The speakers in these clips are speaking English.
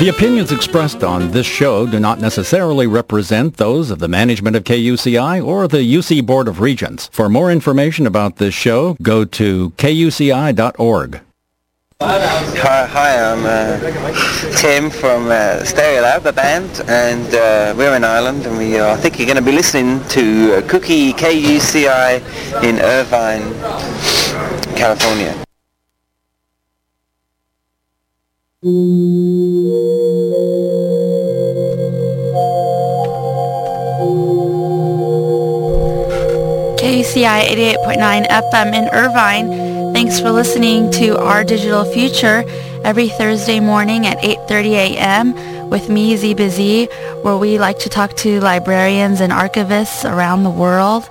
The opinions expressed on this show do not necessarily represent those of the management of KUCI or the UC Board of Regents. For more information about this show, go to kuci.org. Hi, hi I'm uh, Tim from uh, Stereolab, the band, and uh, we're in Ireland, and we are, I think you're going to be listening to uh, Cookie KUCI in Irvine, California. KUCI 88.9 FM in Irvine. Thanks for listening to Our Digital Future every Thursday morning at 8.30 a.m. with me, Z where we like to talk to librarians and archivists around the world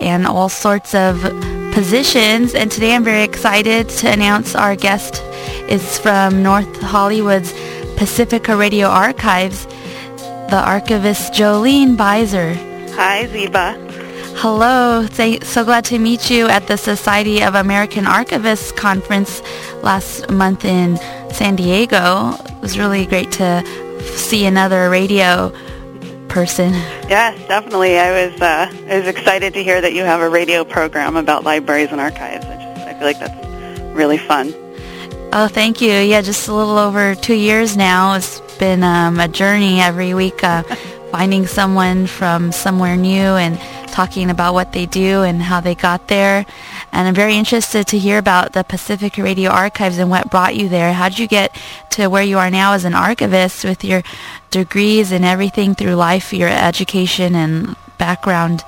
and all sorts of positions. And today I'm very excited to announce our guest is from North Hollywood's Pacifica Radio Archives, the archivist Jolene Beiser. Hi, Ziba. Hello. So glad to meet you at the Society of American Archivists conference last month in San Diego. It was really great to see another radio person. Yes, definitely. I was uh, I was excited to hear that you have a radio program about libraries and archives. I, just, I feel like that's really fun. Oh, thank you. Yeah, just a little over two years now. It's been um, a journey every week, uh, finding someone from somewhere new and talking about what they do and how they got there. And I'm very interested to hear about the Pacific Radio Archives and what brought you there. How did you get to where you are now as an archivist with your degrees and everything through life, your education and background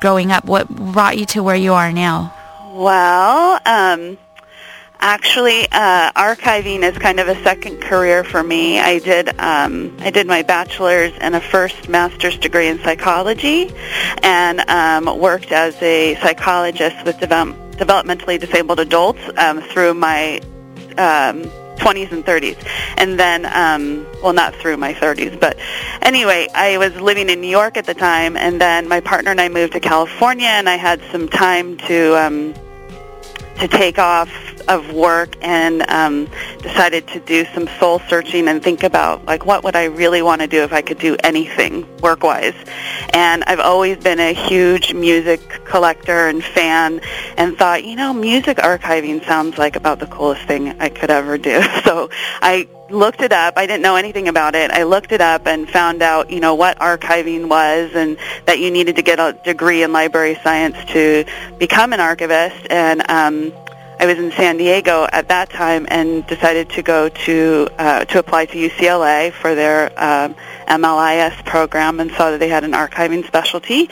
growing up? What brought you to where you are now? Well, um, Actually, uh, archiving is kind of a second career for me. I did um, I did my bachelor's and a first master's degree in psychology, and um, worked as a psychologist with develop- developmentally disabled adults um, through my um, 20s and 30s. And then, um, well, not through my 30s, but anyway, I was living in New York at the time, and then my partner and I moved to California, and I had some time to um, to take off of work and um, decided to do some soul searching and think about like what would I really want to do if I could do anything work wise. And I've always been a huge music collector and fan and thought, you know, music archiving sounds like about the coolest thing I could ever do. So I looked it up. I didn't know anything about it. I looked it up and found out, you know, what archiving was and that you needed to get a degree in library science to become an archivist. And um, I was in San Diego at that time and decided to go to uh, to apply to UCLA for their um, MLIS program and saw that they had an archiving specialty,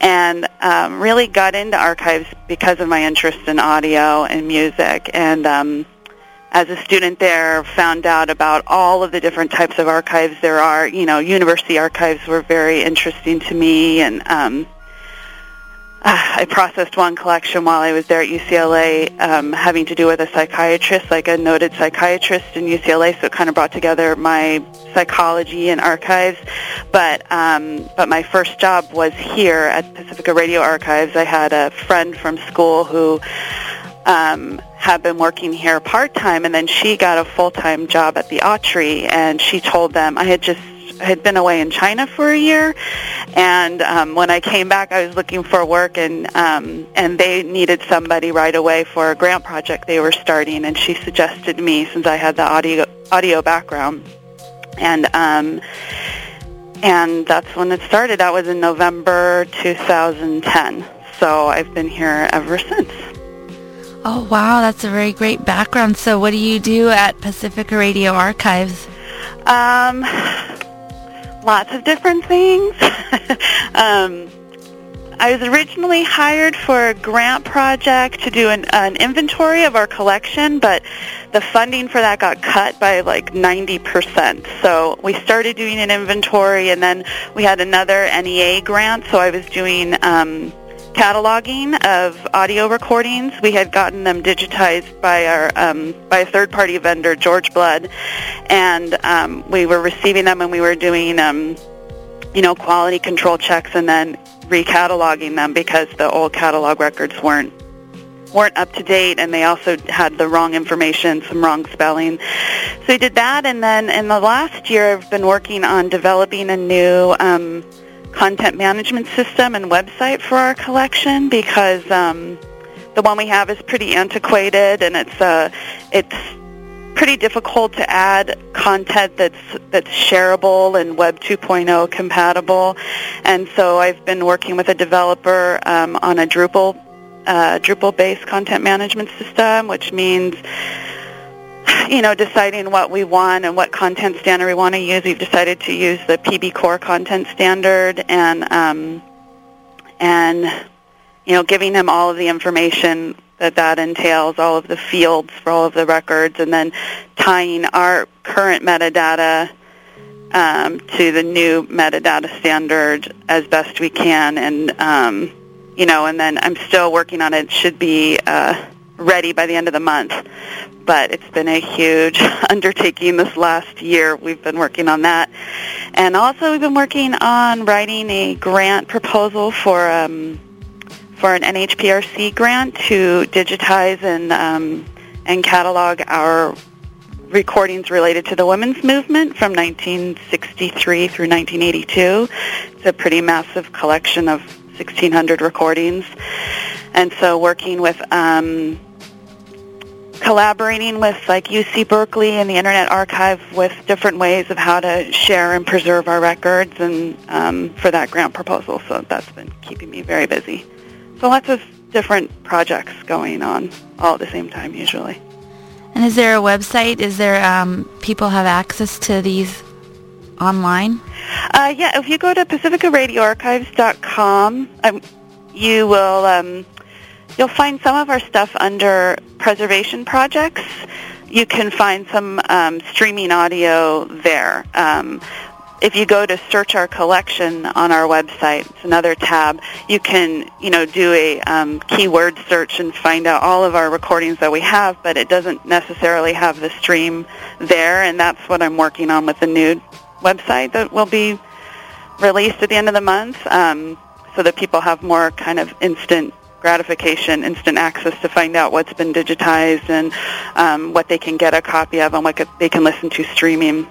and um, really got into archives because of my interest in audio and music and. Um, as a student there, found out about all of the different types of archives there are. You know, university archives were very interesting to me, and um, I processed one collection while I was there at UCLA, um, having to do with a psychiatrist, like a noted psychiatrist in UCLA. So it kind of brought together my psychology and archives. But um, but my first job was here at Pacifica Radio Archives. I had a friend from school who um, had been working here part time, and then she got a full time job at the Autry, and she told them I had just had been away in China for a year, and um, when I came back, I was looking for work, and um, and they needed somebody right away for a grant project they were starting, and she suggested me since I had the audio audio background, and um, and that's when it started. That was in November 2010. So I've been here ever since. Oh wow, that's a very great background. So what do you do at Pacifica Radio Archives? Um, lots of different things. um, I was originally hired for a grant project to do an, an inventory of our collection, but the funding for that got cut by like 90%. So we started doing an inventory, and then we had another NEA grant, so I was doing um, cataloging of audio recordings. We had gotten them digitized by our um, by a third party vendor, George Blood, and um, we were receiving them and we were doing um, you know quality control checks and then recataloging them because the old catalog records weren't weren't up to date, and they also had the wrong information, some wrong spelling. So we did that, and then in the last year, I've been working on developing a new um, content management system and website for our collection because um, the one we have is pretty antiquated, and it's uh, it's pretty difficult to add content that's that's shareable and Web 2.0 compatible. And so I've been working with a developer um, on a Drupal uh, Drupal-based content management system, which means you know deciding what we want and what content standard we want to use. We've decided to use the PBCore content standard and um, and you know giving them all of the information that that entails, all of the fields for all of the records, and then tying our current metadata um, to the new metadata standard as best we can. And um, you know, and then I'm still working on it. it should be uh, ready by the end of the month. But it's been a huge undertaking this last year. We've been working on that. And also we've been working on writing a grant proposal for um, for an NHPRC grant to digitize and um, and catalog our recordings related to the women's movement from 1963 through 1982. It's a pretty massive collection of 1,600 recordings, and so working with. Um, collaborating with like UC Berkeley and the Internet Archive with different ways of how to share and preserve our records and um, for that grant proposal. So that's been keeping me very busy. So lots of different projects going on all at the same time usually. And is there a website? Is there um, people have access to these online? Uh, yeah, if you go to pacificaradioarchives.com, um, you will um, you'll find some of our stuff under preservation projects. You can find some um, streaming audio there. Um, if you go to search our collection on our website, it's another tab, you can, you know, do a um, keyword search and find out all of our recordings that we have, but it doesn't necessarily have the stream there, and that's what I'm working on with the new website that will be released at the end of the month, um, so that people have more kind of instant gratification, instant access to find out what's been digitized and um, what they can get a copy of and what they can listen to streaming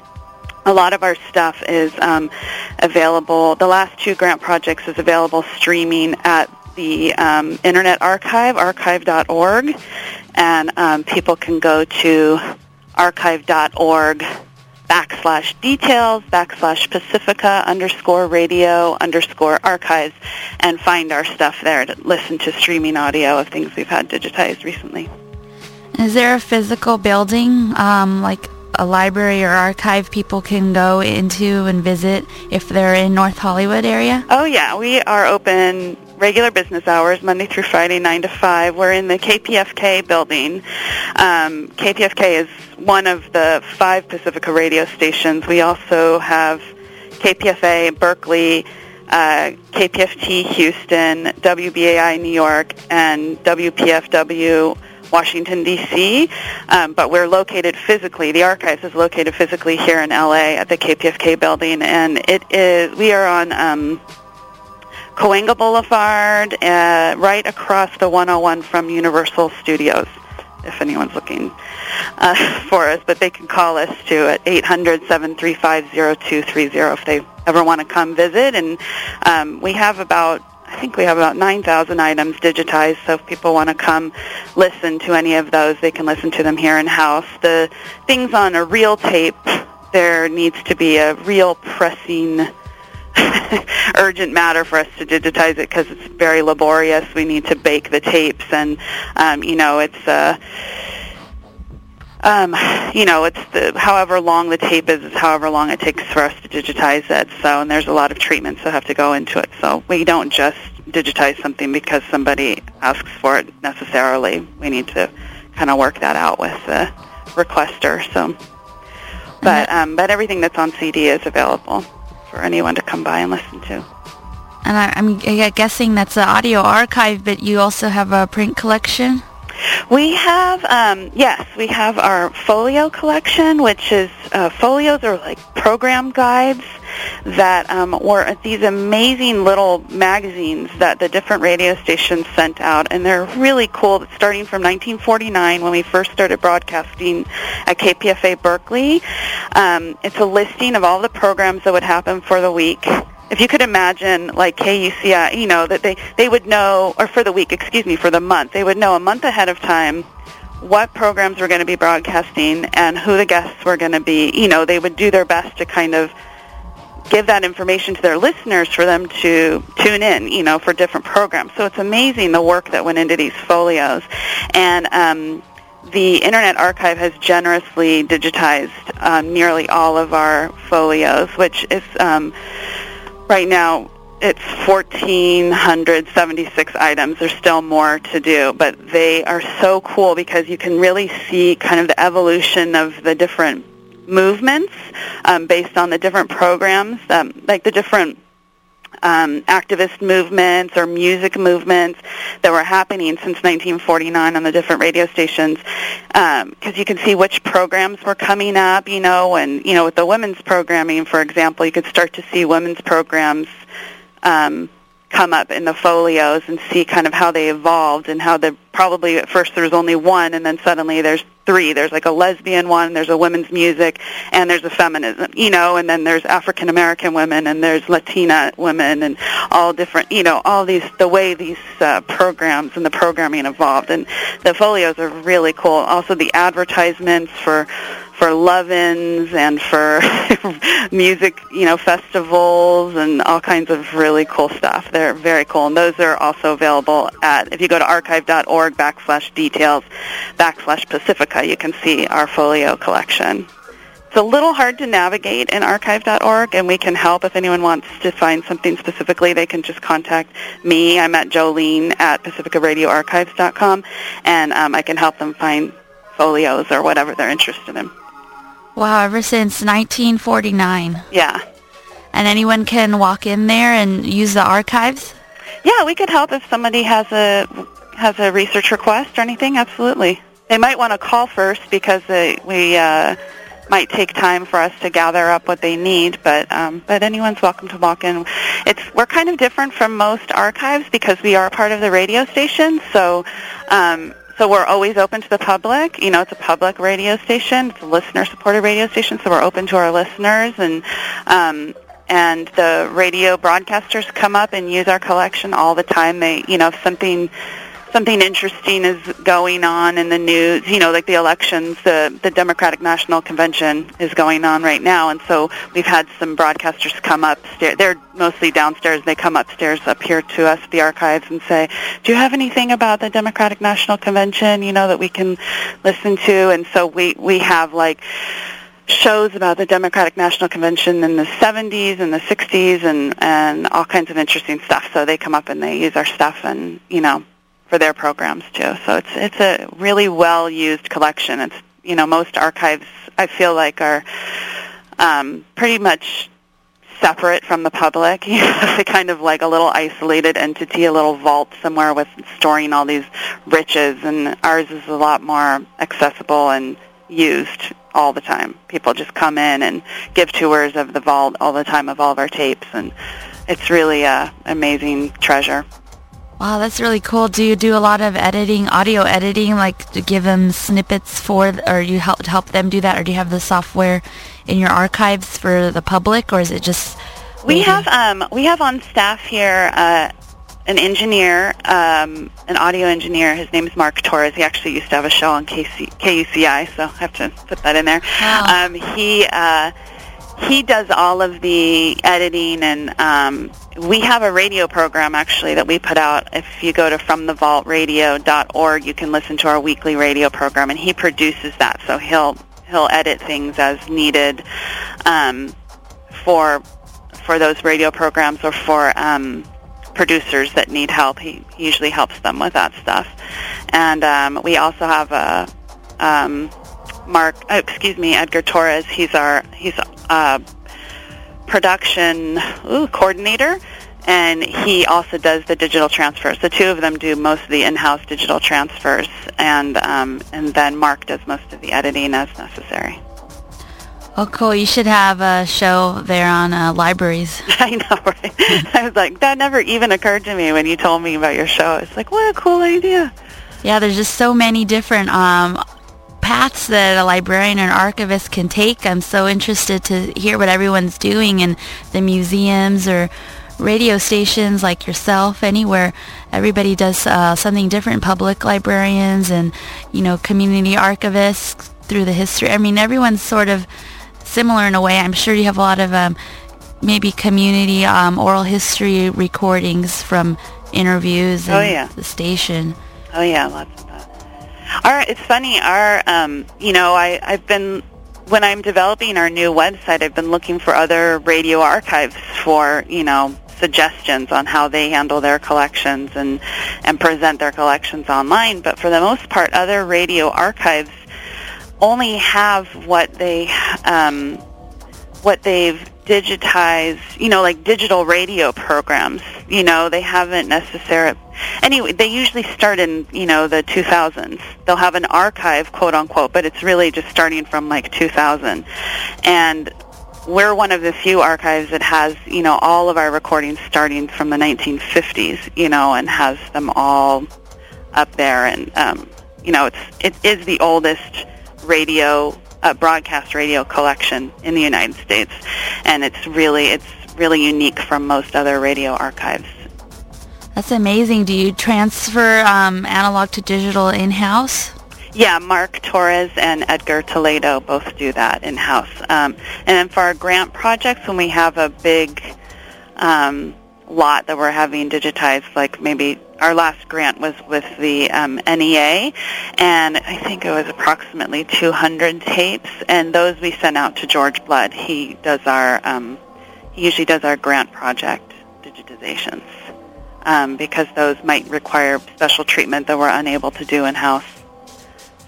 a lot of our stuff is um, available. The last two grant projects is available streaming at the um, Internet Archive, archive.org, and um, people can go to archive.org backslash details backslash Pacifica underscore radio underscore archives and find our stuff there to listen to streaming audio of things we've had digitized recently. Is there a physical building um, like a library or archive people can go into and visit if they're in North Hollywood area? Oh yeah, we are open regular business hours, Monday through Friday, 9 to 5. We're in the KPFK building. Um, KPFK is one of the five Pacifica radio stations. We also have KPFA Berkeley, uh, KPFT Houston, WBAI New York, and WPFW Washington, D.C., um, but we're located physically, the archives is located physically here in L.A. at the KPFK building, and it is, we are on um, Cahuenga Boulevard, uh, right across the 101 from Universal Studios, if anyone's looking uh, for us, but they can call us too at 800-735-0230 if they ever want to come visit, and um, we have about I think we have about 9,000 items digitized, so if people want to come listen to any of those, they can listen to them here in-house. The things on a reel tape, there needs to be a real pressing urgent matter for us to digitize it because it's very laborious. We need to bake the tapes, and um, you know, it's uh, um, you know, it's the, however long the tape is, is however long it takes for us to digitize it. So, and there's a lot of treatments that have to go into it. So we don't just digitize something because somebody asks for it necessarily. We need to kind of work that out with the requester. So, but um, but everything that's on CD is available for anyone to come by and listen to. And I, I'm guessing that's an audio archive, but you also have a print collection. We have, um, yes, we have our folio collection, which is uh, folios are like program guides that um, were these amazing little magazines that the different radio stations sent out, and they're really cool. Starting from 1949, when we first started broadcasting at KPFA Berkeley, um, it's a listing of all the programs that would happen for the week if you could imagine like KUCI, you know, that they, they would know, or for the week, excuse me, for the month, they would know a month ahead of time what programs were going to be broadcasting and who the guests were going to be. You know, they would do their best to kind of give that information to their listeners for them to tune in, you know, for different programs. So it's amazing the work that went into these folios. And um, the Internet Archive has generously digitized um, nearly all of our folios, which is um, right now it's 1,476 items. There's still more to do, but they are so cool because you can really see kind of the evolution of the different movements um, based on the different programs, um, like the different um, activist movements or music movements that were happening since 1949 on the different radio stations, because um, you can see which programs were coming up, you know, and you know with the women's programming, for example, you could start to see women's programs. Um, come up in the folios and see kind of how they evolved and how the probably at first there was only one and then suddenly there's three. There's like a lesbian one, there's a women's music, and there's a feminism, you know, and then there's African American women and there's Latina women and all different, you know, all these, the way these uh, programs and the programming evolved. And the folios are really cool. Also the advertisements for for love-ins and for music, you know, festivals and all kinds of really cool stuff. They're very cool, and those are also available at if you go to archive.org backslash details backslash Pacifica, you can see our folio collection. It's a little hard to navigate in archive.org, and we can help if anyone wants to find something specifically. They can just contact me. I'm at Jolene at PacificaRadioArchives.com, and um, I can help them find folios or whatever they're interested in. Wow, ever since 1949. Yeah. And anyone can walk in there and use the archives? Yeah, we could help if somebody has a has a research request or anything. Absolutely. They might want to call first because they, we uh, might take time for us to gather up what they need. But um, but anyone's welcome to walk in. It's we're kind of different from most archives because we are part of the radio station. So um, so we're always open to the public. You know, it's a public radio station. It's a listener-supported radio station, so we're open to our listeners and um, and the radio broadcasters come up and use our collection all the time. They, you know, if something something interesting is going on in the news, you know, like the elections, the, the Democratic National Convention is going on right now. And so we've had some broadcasters come upstairs. They're mostly downstairs. They come upstairs up here to us, the archives, and say, do you have anything about the Democratic National Convention, you know, that we can listen to? And so we, we have like, shows about the Democratic National Convention in the 70s and the 60s and and all kinds of interesting stuff. So they come up and they use our stuff and you know for their programs too. So it's it's a really well used collection. It's you know most archives I feel like are um, pretty much separate from the public. They kind of like a little isolated entity, a little vault somewhere with storing all these riches. And ours is a lot more accessible and used all the time. People just come in and give tours of the vault all the time of all of our tapes, and it's really a amazing treasure. Wow, that's really cool. Do you do a lot of editing, audio editing, like to give them snippets for, or you help help them do that, or do you have the software in your archives for the public, or is it just? We have um, we have on staff here uh, an engineer, um, an audio engineer. His name is Mark Torres. He actually used to have a show on KC, KUCI, so I have to put that in there. Wow. Um, he. Uh, he does all of the editing and um, we have a radio program actually that we put out. If you go to fromthevaultradio.org, you can listen to our weekly radio program, and he produces that. So he'll he'll edit things as needed um, for for those radio programs or for um, producers that need help. He, he usually helps them with that stuff. And um, we also have a um, Mark, uh, excuse me, Edgar Torres. He's our he's uh, production ooh, coordinator, and he also does the digital transfers. The two of them do most of the in-house digital transfers, and um, and then Mark does most of the editing as necessary. Oh, cool! You should have a show there on uh, libraries. I know, right? I was like, that never even occurred to me when you told me about your show. It's like, what a cool idea. Yeah, there's just so many different um, paths that a librarian or an archivist can take. I'm so interested to hear what everyone's doing in the museums or radio stations like yourself, anywhere. Everybody does uh, something different. Public librarians and, you know, community archivists through the history. I mean, everyone's sort of similar in a way. I'm sure you have a lot of um, maybe community um, oral history recordings from interviews and oh, yeah. the station. Oh yeah, lots of. Our, it's funny. Our, um, you know, I, I've been when I'm developing our new website, I've been looking for other radio archives for, you know, suggestions on how they handle their collections and and present their collections online. But for the most part, other radio archives only have what they um, what they've digitized, you know, like digital radio programs. You know, they haven't necessarily. Anyway, they usually start in, you know, the 2000s. They'll have an archive, quote unquote, but it's really just starting from like 2000. And we're one of the few archives that has, you know, all of our recordings starting from the 1950s, you know, and has them all up there. And, um, you know, it's, it is the oldest radio uh, broadcast radio collection in the United States, and it's really it's really unique from most other radio archives. That's amazing. Do you transfer um, analog to digital in-house? Yeah, Mark Torres and Edgar Toledo both do that in-house. Um, and then for our grant projects, when we have a big um, lot that we're having digitized, like maybe our last grant was with the um, NEA, and I think it was approximately 200 tapes, and those we sent out to George Blood. He does our, um, he usually does our grant project digitizations um, because those might require special treatment that we're unable to do in house.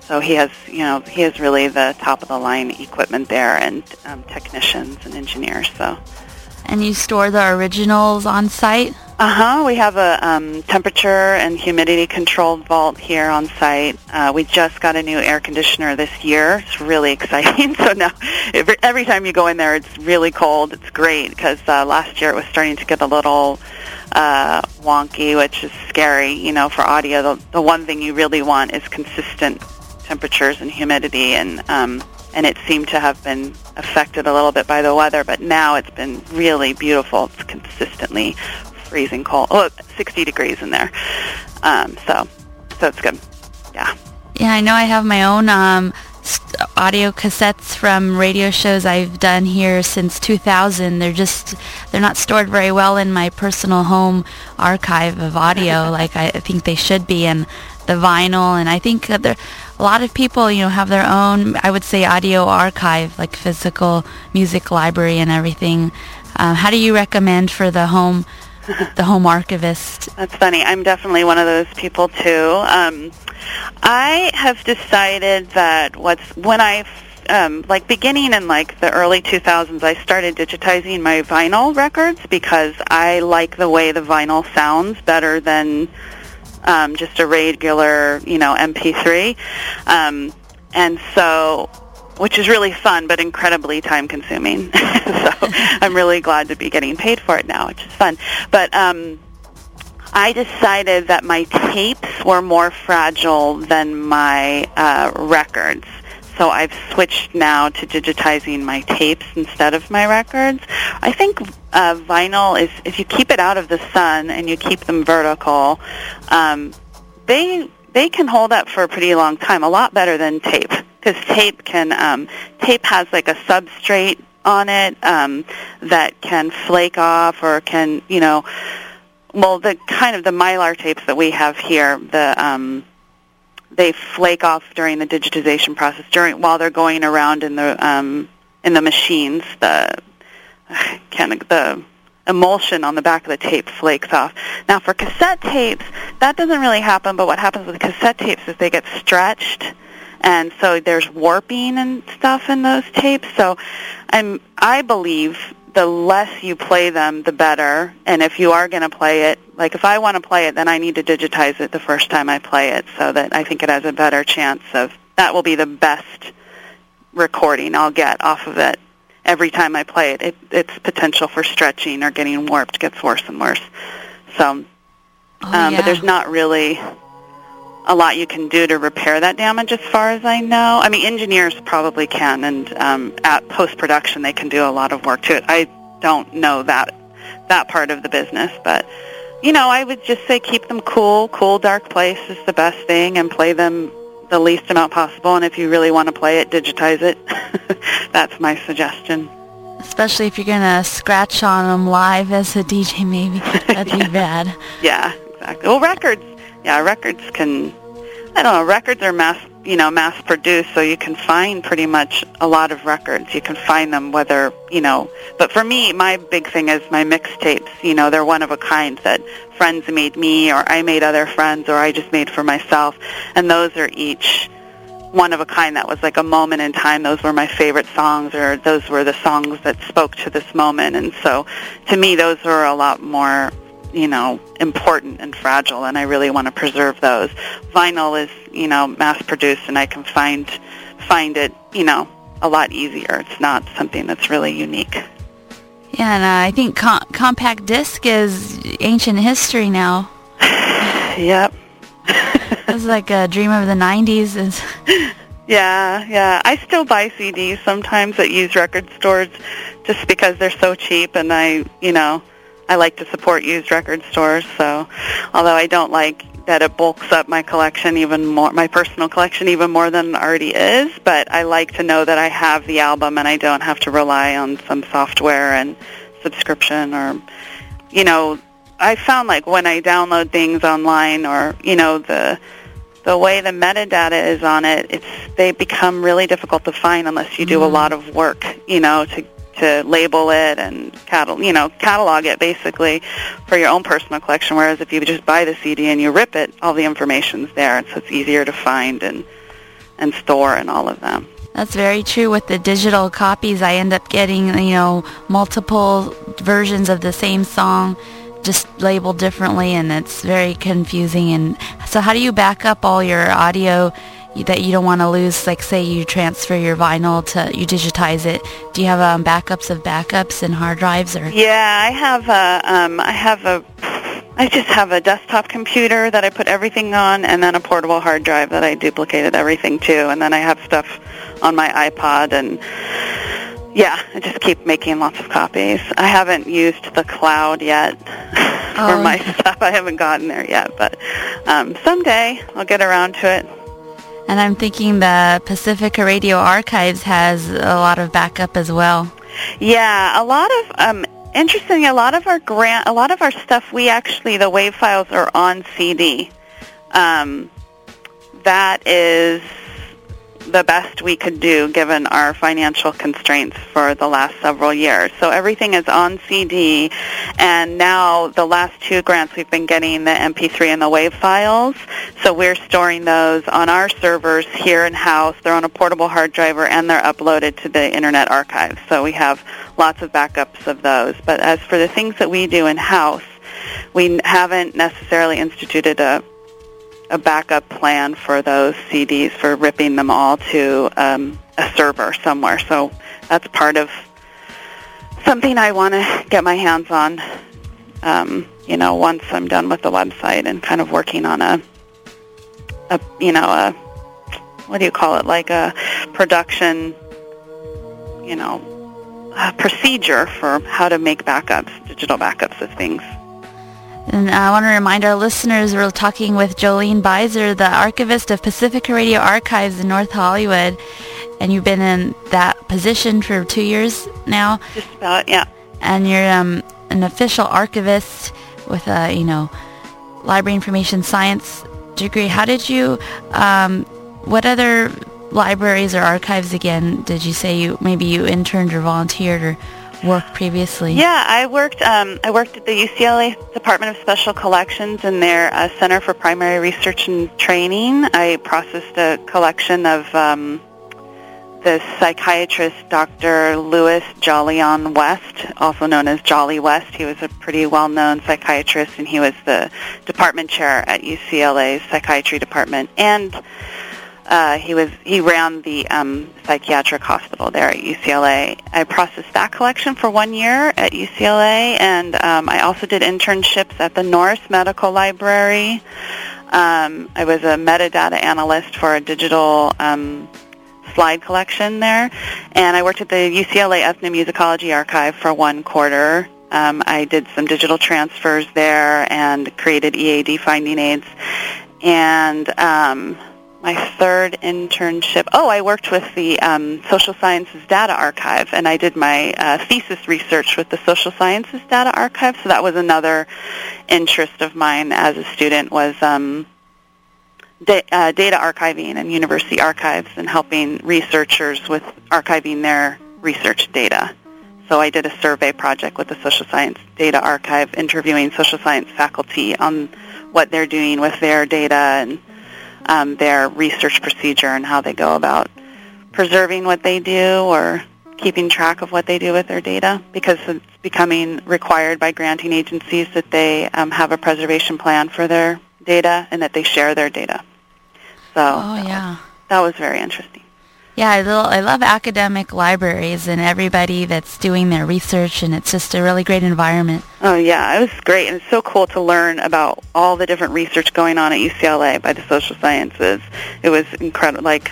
So he has, you know, he has really the top of the line equipment there and um, technicians and engineers. So. And you store the originals on site? Uh huh. We have a um, temperature and humidity controlled vault here on site. Uh, we just got a new air conditioner this year. It's really exciting. so now, every, every time you go in there, it's really cold. It's great because uh, last year it was starting to get a little uh, wonky, which is scary. You know, for audio, the, the one thing you really want is consistent temperatures and humidity, and um, and it seemed to have been affected a little bit by the weather, but now it's been really beautiful. It's consistently freezing cold. Oh, 60 degrees in there. Um, so, so it's good. Yeah. Yeah, I know I have my own um, audio cassettes from radio shows I've done here since 2000. They're just they're not stored very well in my personal home archive of audio like I think they should be and the vinyl and I think that there a lot of people, you know, have their own, I would say, audio archive, like physical music library and everything. Uh, how do you recommend for the home, the home archivist? That's funny. I'm definitely one of those people too. Um, I have decided that what's when I um, like beginning in like the early 2000s, I started digitizing my vinyl records because I like the way the vinyl sounds better than um, just a regular, you know, MP3. Um, and so, which is really fun, but incredibly time consuming. so I'm really glad to be getting paid for it now, which is fun. But um, I decided that my tapes were more fragile than my uh, records. So I've switched now to digitizing my tapes instead of my records. I think uh, vinyl is if you keep it out of the sun and you keep them vertical, um, they they can hold up for a pretty long time, a lot better than tape because tape can um, tape has like a substrate on it um, that can flake off or can you know well the kind of the mylar tapes that we have here the um, they flake off during the digitization process during while they're going around in the um, in the machines. The can the emulsion on the back of the tape flakes off. Now for cassette tapes, that doesn't really happen. But what happens with cassette tapes is they get stretched, and so there's warping and stuff in those tapes. So I'm I believe the less you play them, the better. And if you are going to play it, like if I want to play it, then I need to digitize it the first time I play it, so that I think it has a better chance of that will be the best recording I'll get off of it every time I play it. it its potential for stretching or getting warped gets worse and worse. So, um, Oh, yeah. but there's not really a lot you can do to repair that damage as far as I know. I mean, engineers probably can, and um, at post-production they can do a lot of work to it. I don't know that that part of the business, but you know, I would just say keep them cool. Cool, dark place is the best thing, and play them the least amount possible. And if you really want to play it, digitize it. That's my suggestion. Especially if you're gonna scratch on them live as a DJ, maybe that'd be bad. Yeah, exactly. Well, records, yeah, records can, I don't know, records are mass, you know, mass produced, so you can find pretty much a lot of records. You can find them whether, you know, but for me, my big thing is my mixtapes. You know, they're one of a kind that friends made me, or I made other friends, or I just made for myself, and those are each one of a kind that was like a moment in time those were my favorite songs or those were the songs that spoke to this moment and so to me those were a lot more you know important and fragile and I really want to preserve those vinyl is you know mass produced and I can find find it you know a lot easier it's not something that's really unique Yeah, and uh, I think com- compact disc is ancient history now. yep It was like a dream of the '90s. Is Yeah, yeah. I still buy CDs sometimes at used record stores just because they're so cheap and I, you know, I like to support used record stores. So, although I don't like that it bulks up my collection even more, my personal collection even more than it already is, but I like to know that I have the album and I don't have to rely on some software and subscription or, you know, I found like when I download things online or, you know, the the way the metadata is on it, it's they become really difficult to find unless you do a mm-hmm. lot of work, you know, to to label it and catalog, you know, catalog it basically for your own personal collection. Whereas if you just buy the CD and you rip it, all the information's there, so it's easier to find and and store and all of them. that's very true with the digital copies. I end up getting you know multiple versions of the same song, just labeled differently, and it's very confusing. And so, how do you back up all your audio? That you don't want to lose like say you transfer your vinyl to you digitize it do you have um, backups of backups and hard drives or Yeah, I have a um, I have a I just have a desktop computer that I put everything on, and then a portable hard drive that I duplicated everything to, and then I have stuff on my iPod, and yeah, I just keep making lots of copies. I haven't used the cloud yet for Oh. my stuff. I haven't gotten there yet, but um, someday I'll get around to it. And i'm thinking the pacifica radio archives has a lot of backup as well Yeah, a lot of um interesting. A lot of our grant, a lot of our stuff, we actually the wave files are on CD. Um, that is the best we could do given our financial constraints for the last several years. So everything is on CD, and now the last two grants we've been getting the MP3 and the WAV files. So we're storing those on our servers here in house. They're on a portable hard drive, and they're uploaded to the Internet Archive. So we have lots of backups of those. But as for the things that we do in house, we haven't necessarily instituted a a backup plan for those CDs for ripping them all to um, a server somewhere. So that's part of something I want to get my hands on. Um, you know, once I'm done with the website and kind of working on a, a you know, a what do you call it, like a production, you know, procedure for how to make backups, digital backups of things. And I want to remind our listeners we're talking with Jolene Beiser, the archivist of Pacifica Radio Archives in North Hollywood. And you've been in that position for two years now. Just about, yeah. And you're um, an official archivist with a, you know, library information science degree. How did you, um, what other libraries or archives again did you say you, maybe you interned or volunteered or worked previously? Yeah, I worked. Um, I worked at the UCLA Department of Special Collections in their uh, Center for Primary Research and Training. I processed a collection of um, the psychiatrist Dr. Louis Jolyon West, also known as Jolly West. He was a pretty well-known psychiatrist, and he was the department chair at UCLA's psychiatry department. And uh, he was he ran the um, psychiatric hospital there at UCLA. I processed that collection for one year at UCLA, and um, I also did internships at the Norris Medical Library. Um, I was a metadata analyst for a digital um, slide collection there, and I worked at the UCLA Ethnomusicology Archive for one quarter. Um, I did some digital transfers there and created EAD finding aids, and um, my third internship. Oh, I worked with the um, Social Sciences Data Archive, and I did my uh, thesis research with the Social Sciences Data Archive. So that was another interest of mine as a student was um, da- uh, data archiving and university archives and helping researchers with archiving their research data. So I did a survey project with the Social Science Data Archive, interviewing social science faculty on what they're doing with their data and um, their research procedure and how they go about preserving what they do or keeping track of what they do with their data because it's becoming required by granting agencies that they um, have a preservation plan for their data and that they share their data. So oh, yeah. that was very interesting. Yeah, I, lo- I love academic libraries and everybody that's doing their research, and it's just a really great environment. Oh, yeah, it was great, and it's so cool to learn about all the different research going on at UCLA by the social sciences. It was incredible, like,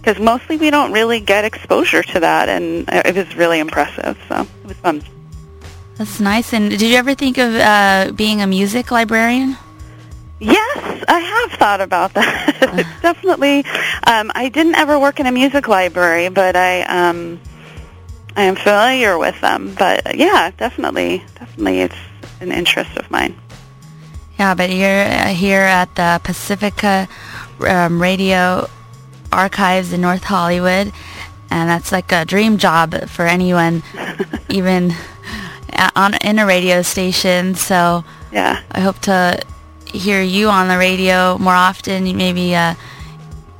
because mostly we don't really get exposure to that, and it was really impressive, so it was fun. That's nice. And did you ever think of uh, being a music librarian? Yes, I have thought about that. Definitely. Um, I didn't ever work in a music library, but I um, I am familiar with them. But yeah, definitely, definitely, it's an interest of mine. Yeah, but you're uh, here at the Pacifica um, Radio Archives in North Hollywood, and that's like a dream job for anyone, even on in a radio station. So yeah, I hope to hear you on the radio more often. Maybe uh,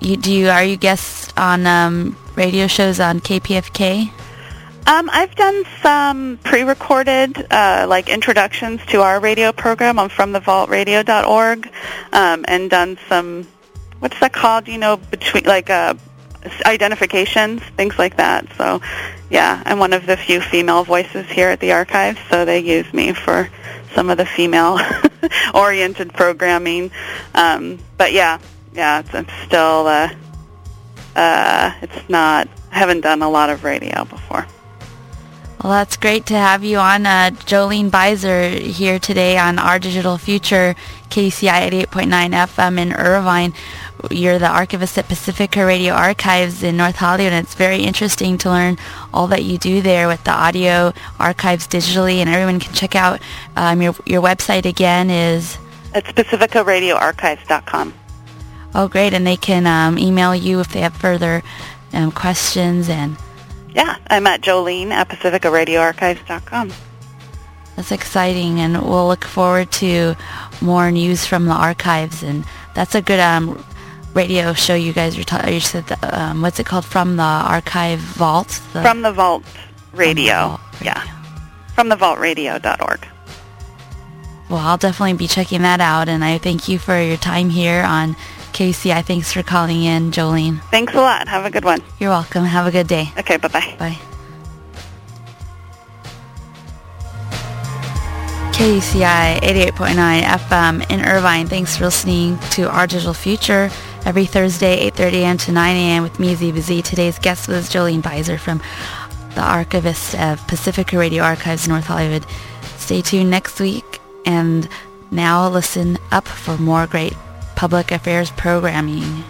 you do you are you guests on um, radio shows on KPFK? Um, I've done some pre-recorded, uh, like introductions to our radio program on FromTheVaultRadio.org, um, and done some, what's that called? You know, between like uh, identifications, things like that. So, yeah, I'm one of the few female voices here at the archives, so they use me for some of the female-oriented programming. Um, but yeah, yeah, it's, it's still, uh, uh, it's not. I haven't done a lot of radio before. Well, that's great to have you on, uh, Jolene Beiser, here today on Our Digital Future, KUCI 88.9 FM in Irvine. You're the archivist at Pacifica Radio Archives in North Hollywood, and it's very interesting to learn all that you do there with the audio archives digitally, and everyone can check out um, your, your website again is... It's pacificaradioarchives.com. Oh, great, and they can um, email you if they have further um, questions and... Yeah, I'm at Jolene at pacificaradioarchives.com. That's exciting, and we'll look forward to more news from the archives. And that's a good um, radio show you guys are talking. You said, the, um, what's it called? From the archive vault. The from the vault radio. From the vault radio. Yeah. From the vaultradio.org. Well, I'll definitely be checking that out, and I thank you for your time here on KUCI. Thanks for calling in, Jolene. Thanks a lot. Have a good one. You're welcome. Have a good day. Okay, bye-bye. Bye. KUCI 88.9 FM in Irvine. Thanks for listening to Our Digital Future every Thursday, 8.30 a.m. to 9 a.m. with me, Ziba Z. Today's guest was Jolene Beiser from the archivist of Pacifica Radio Archives North Hollywood. Stay tuned next week and now listen up for more great public affairs programming.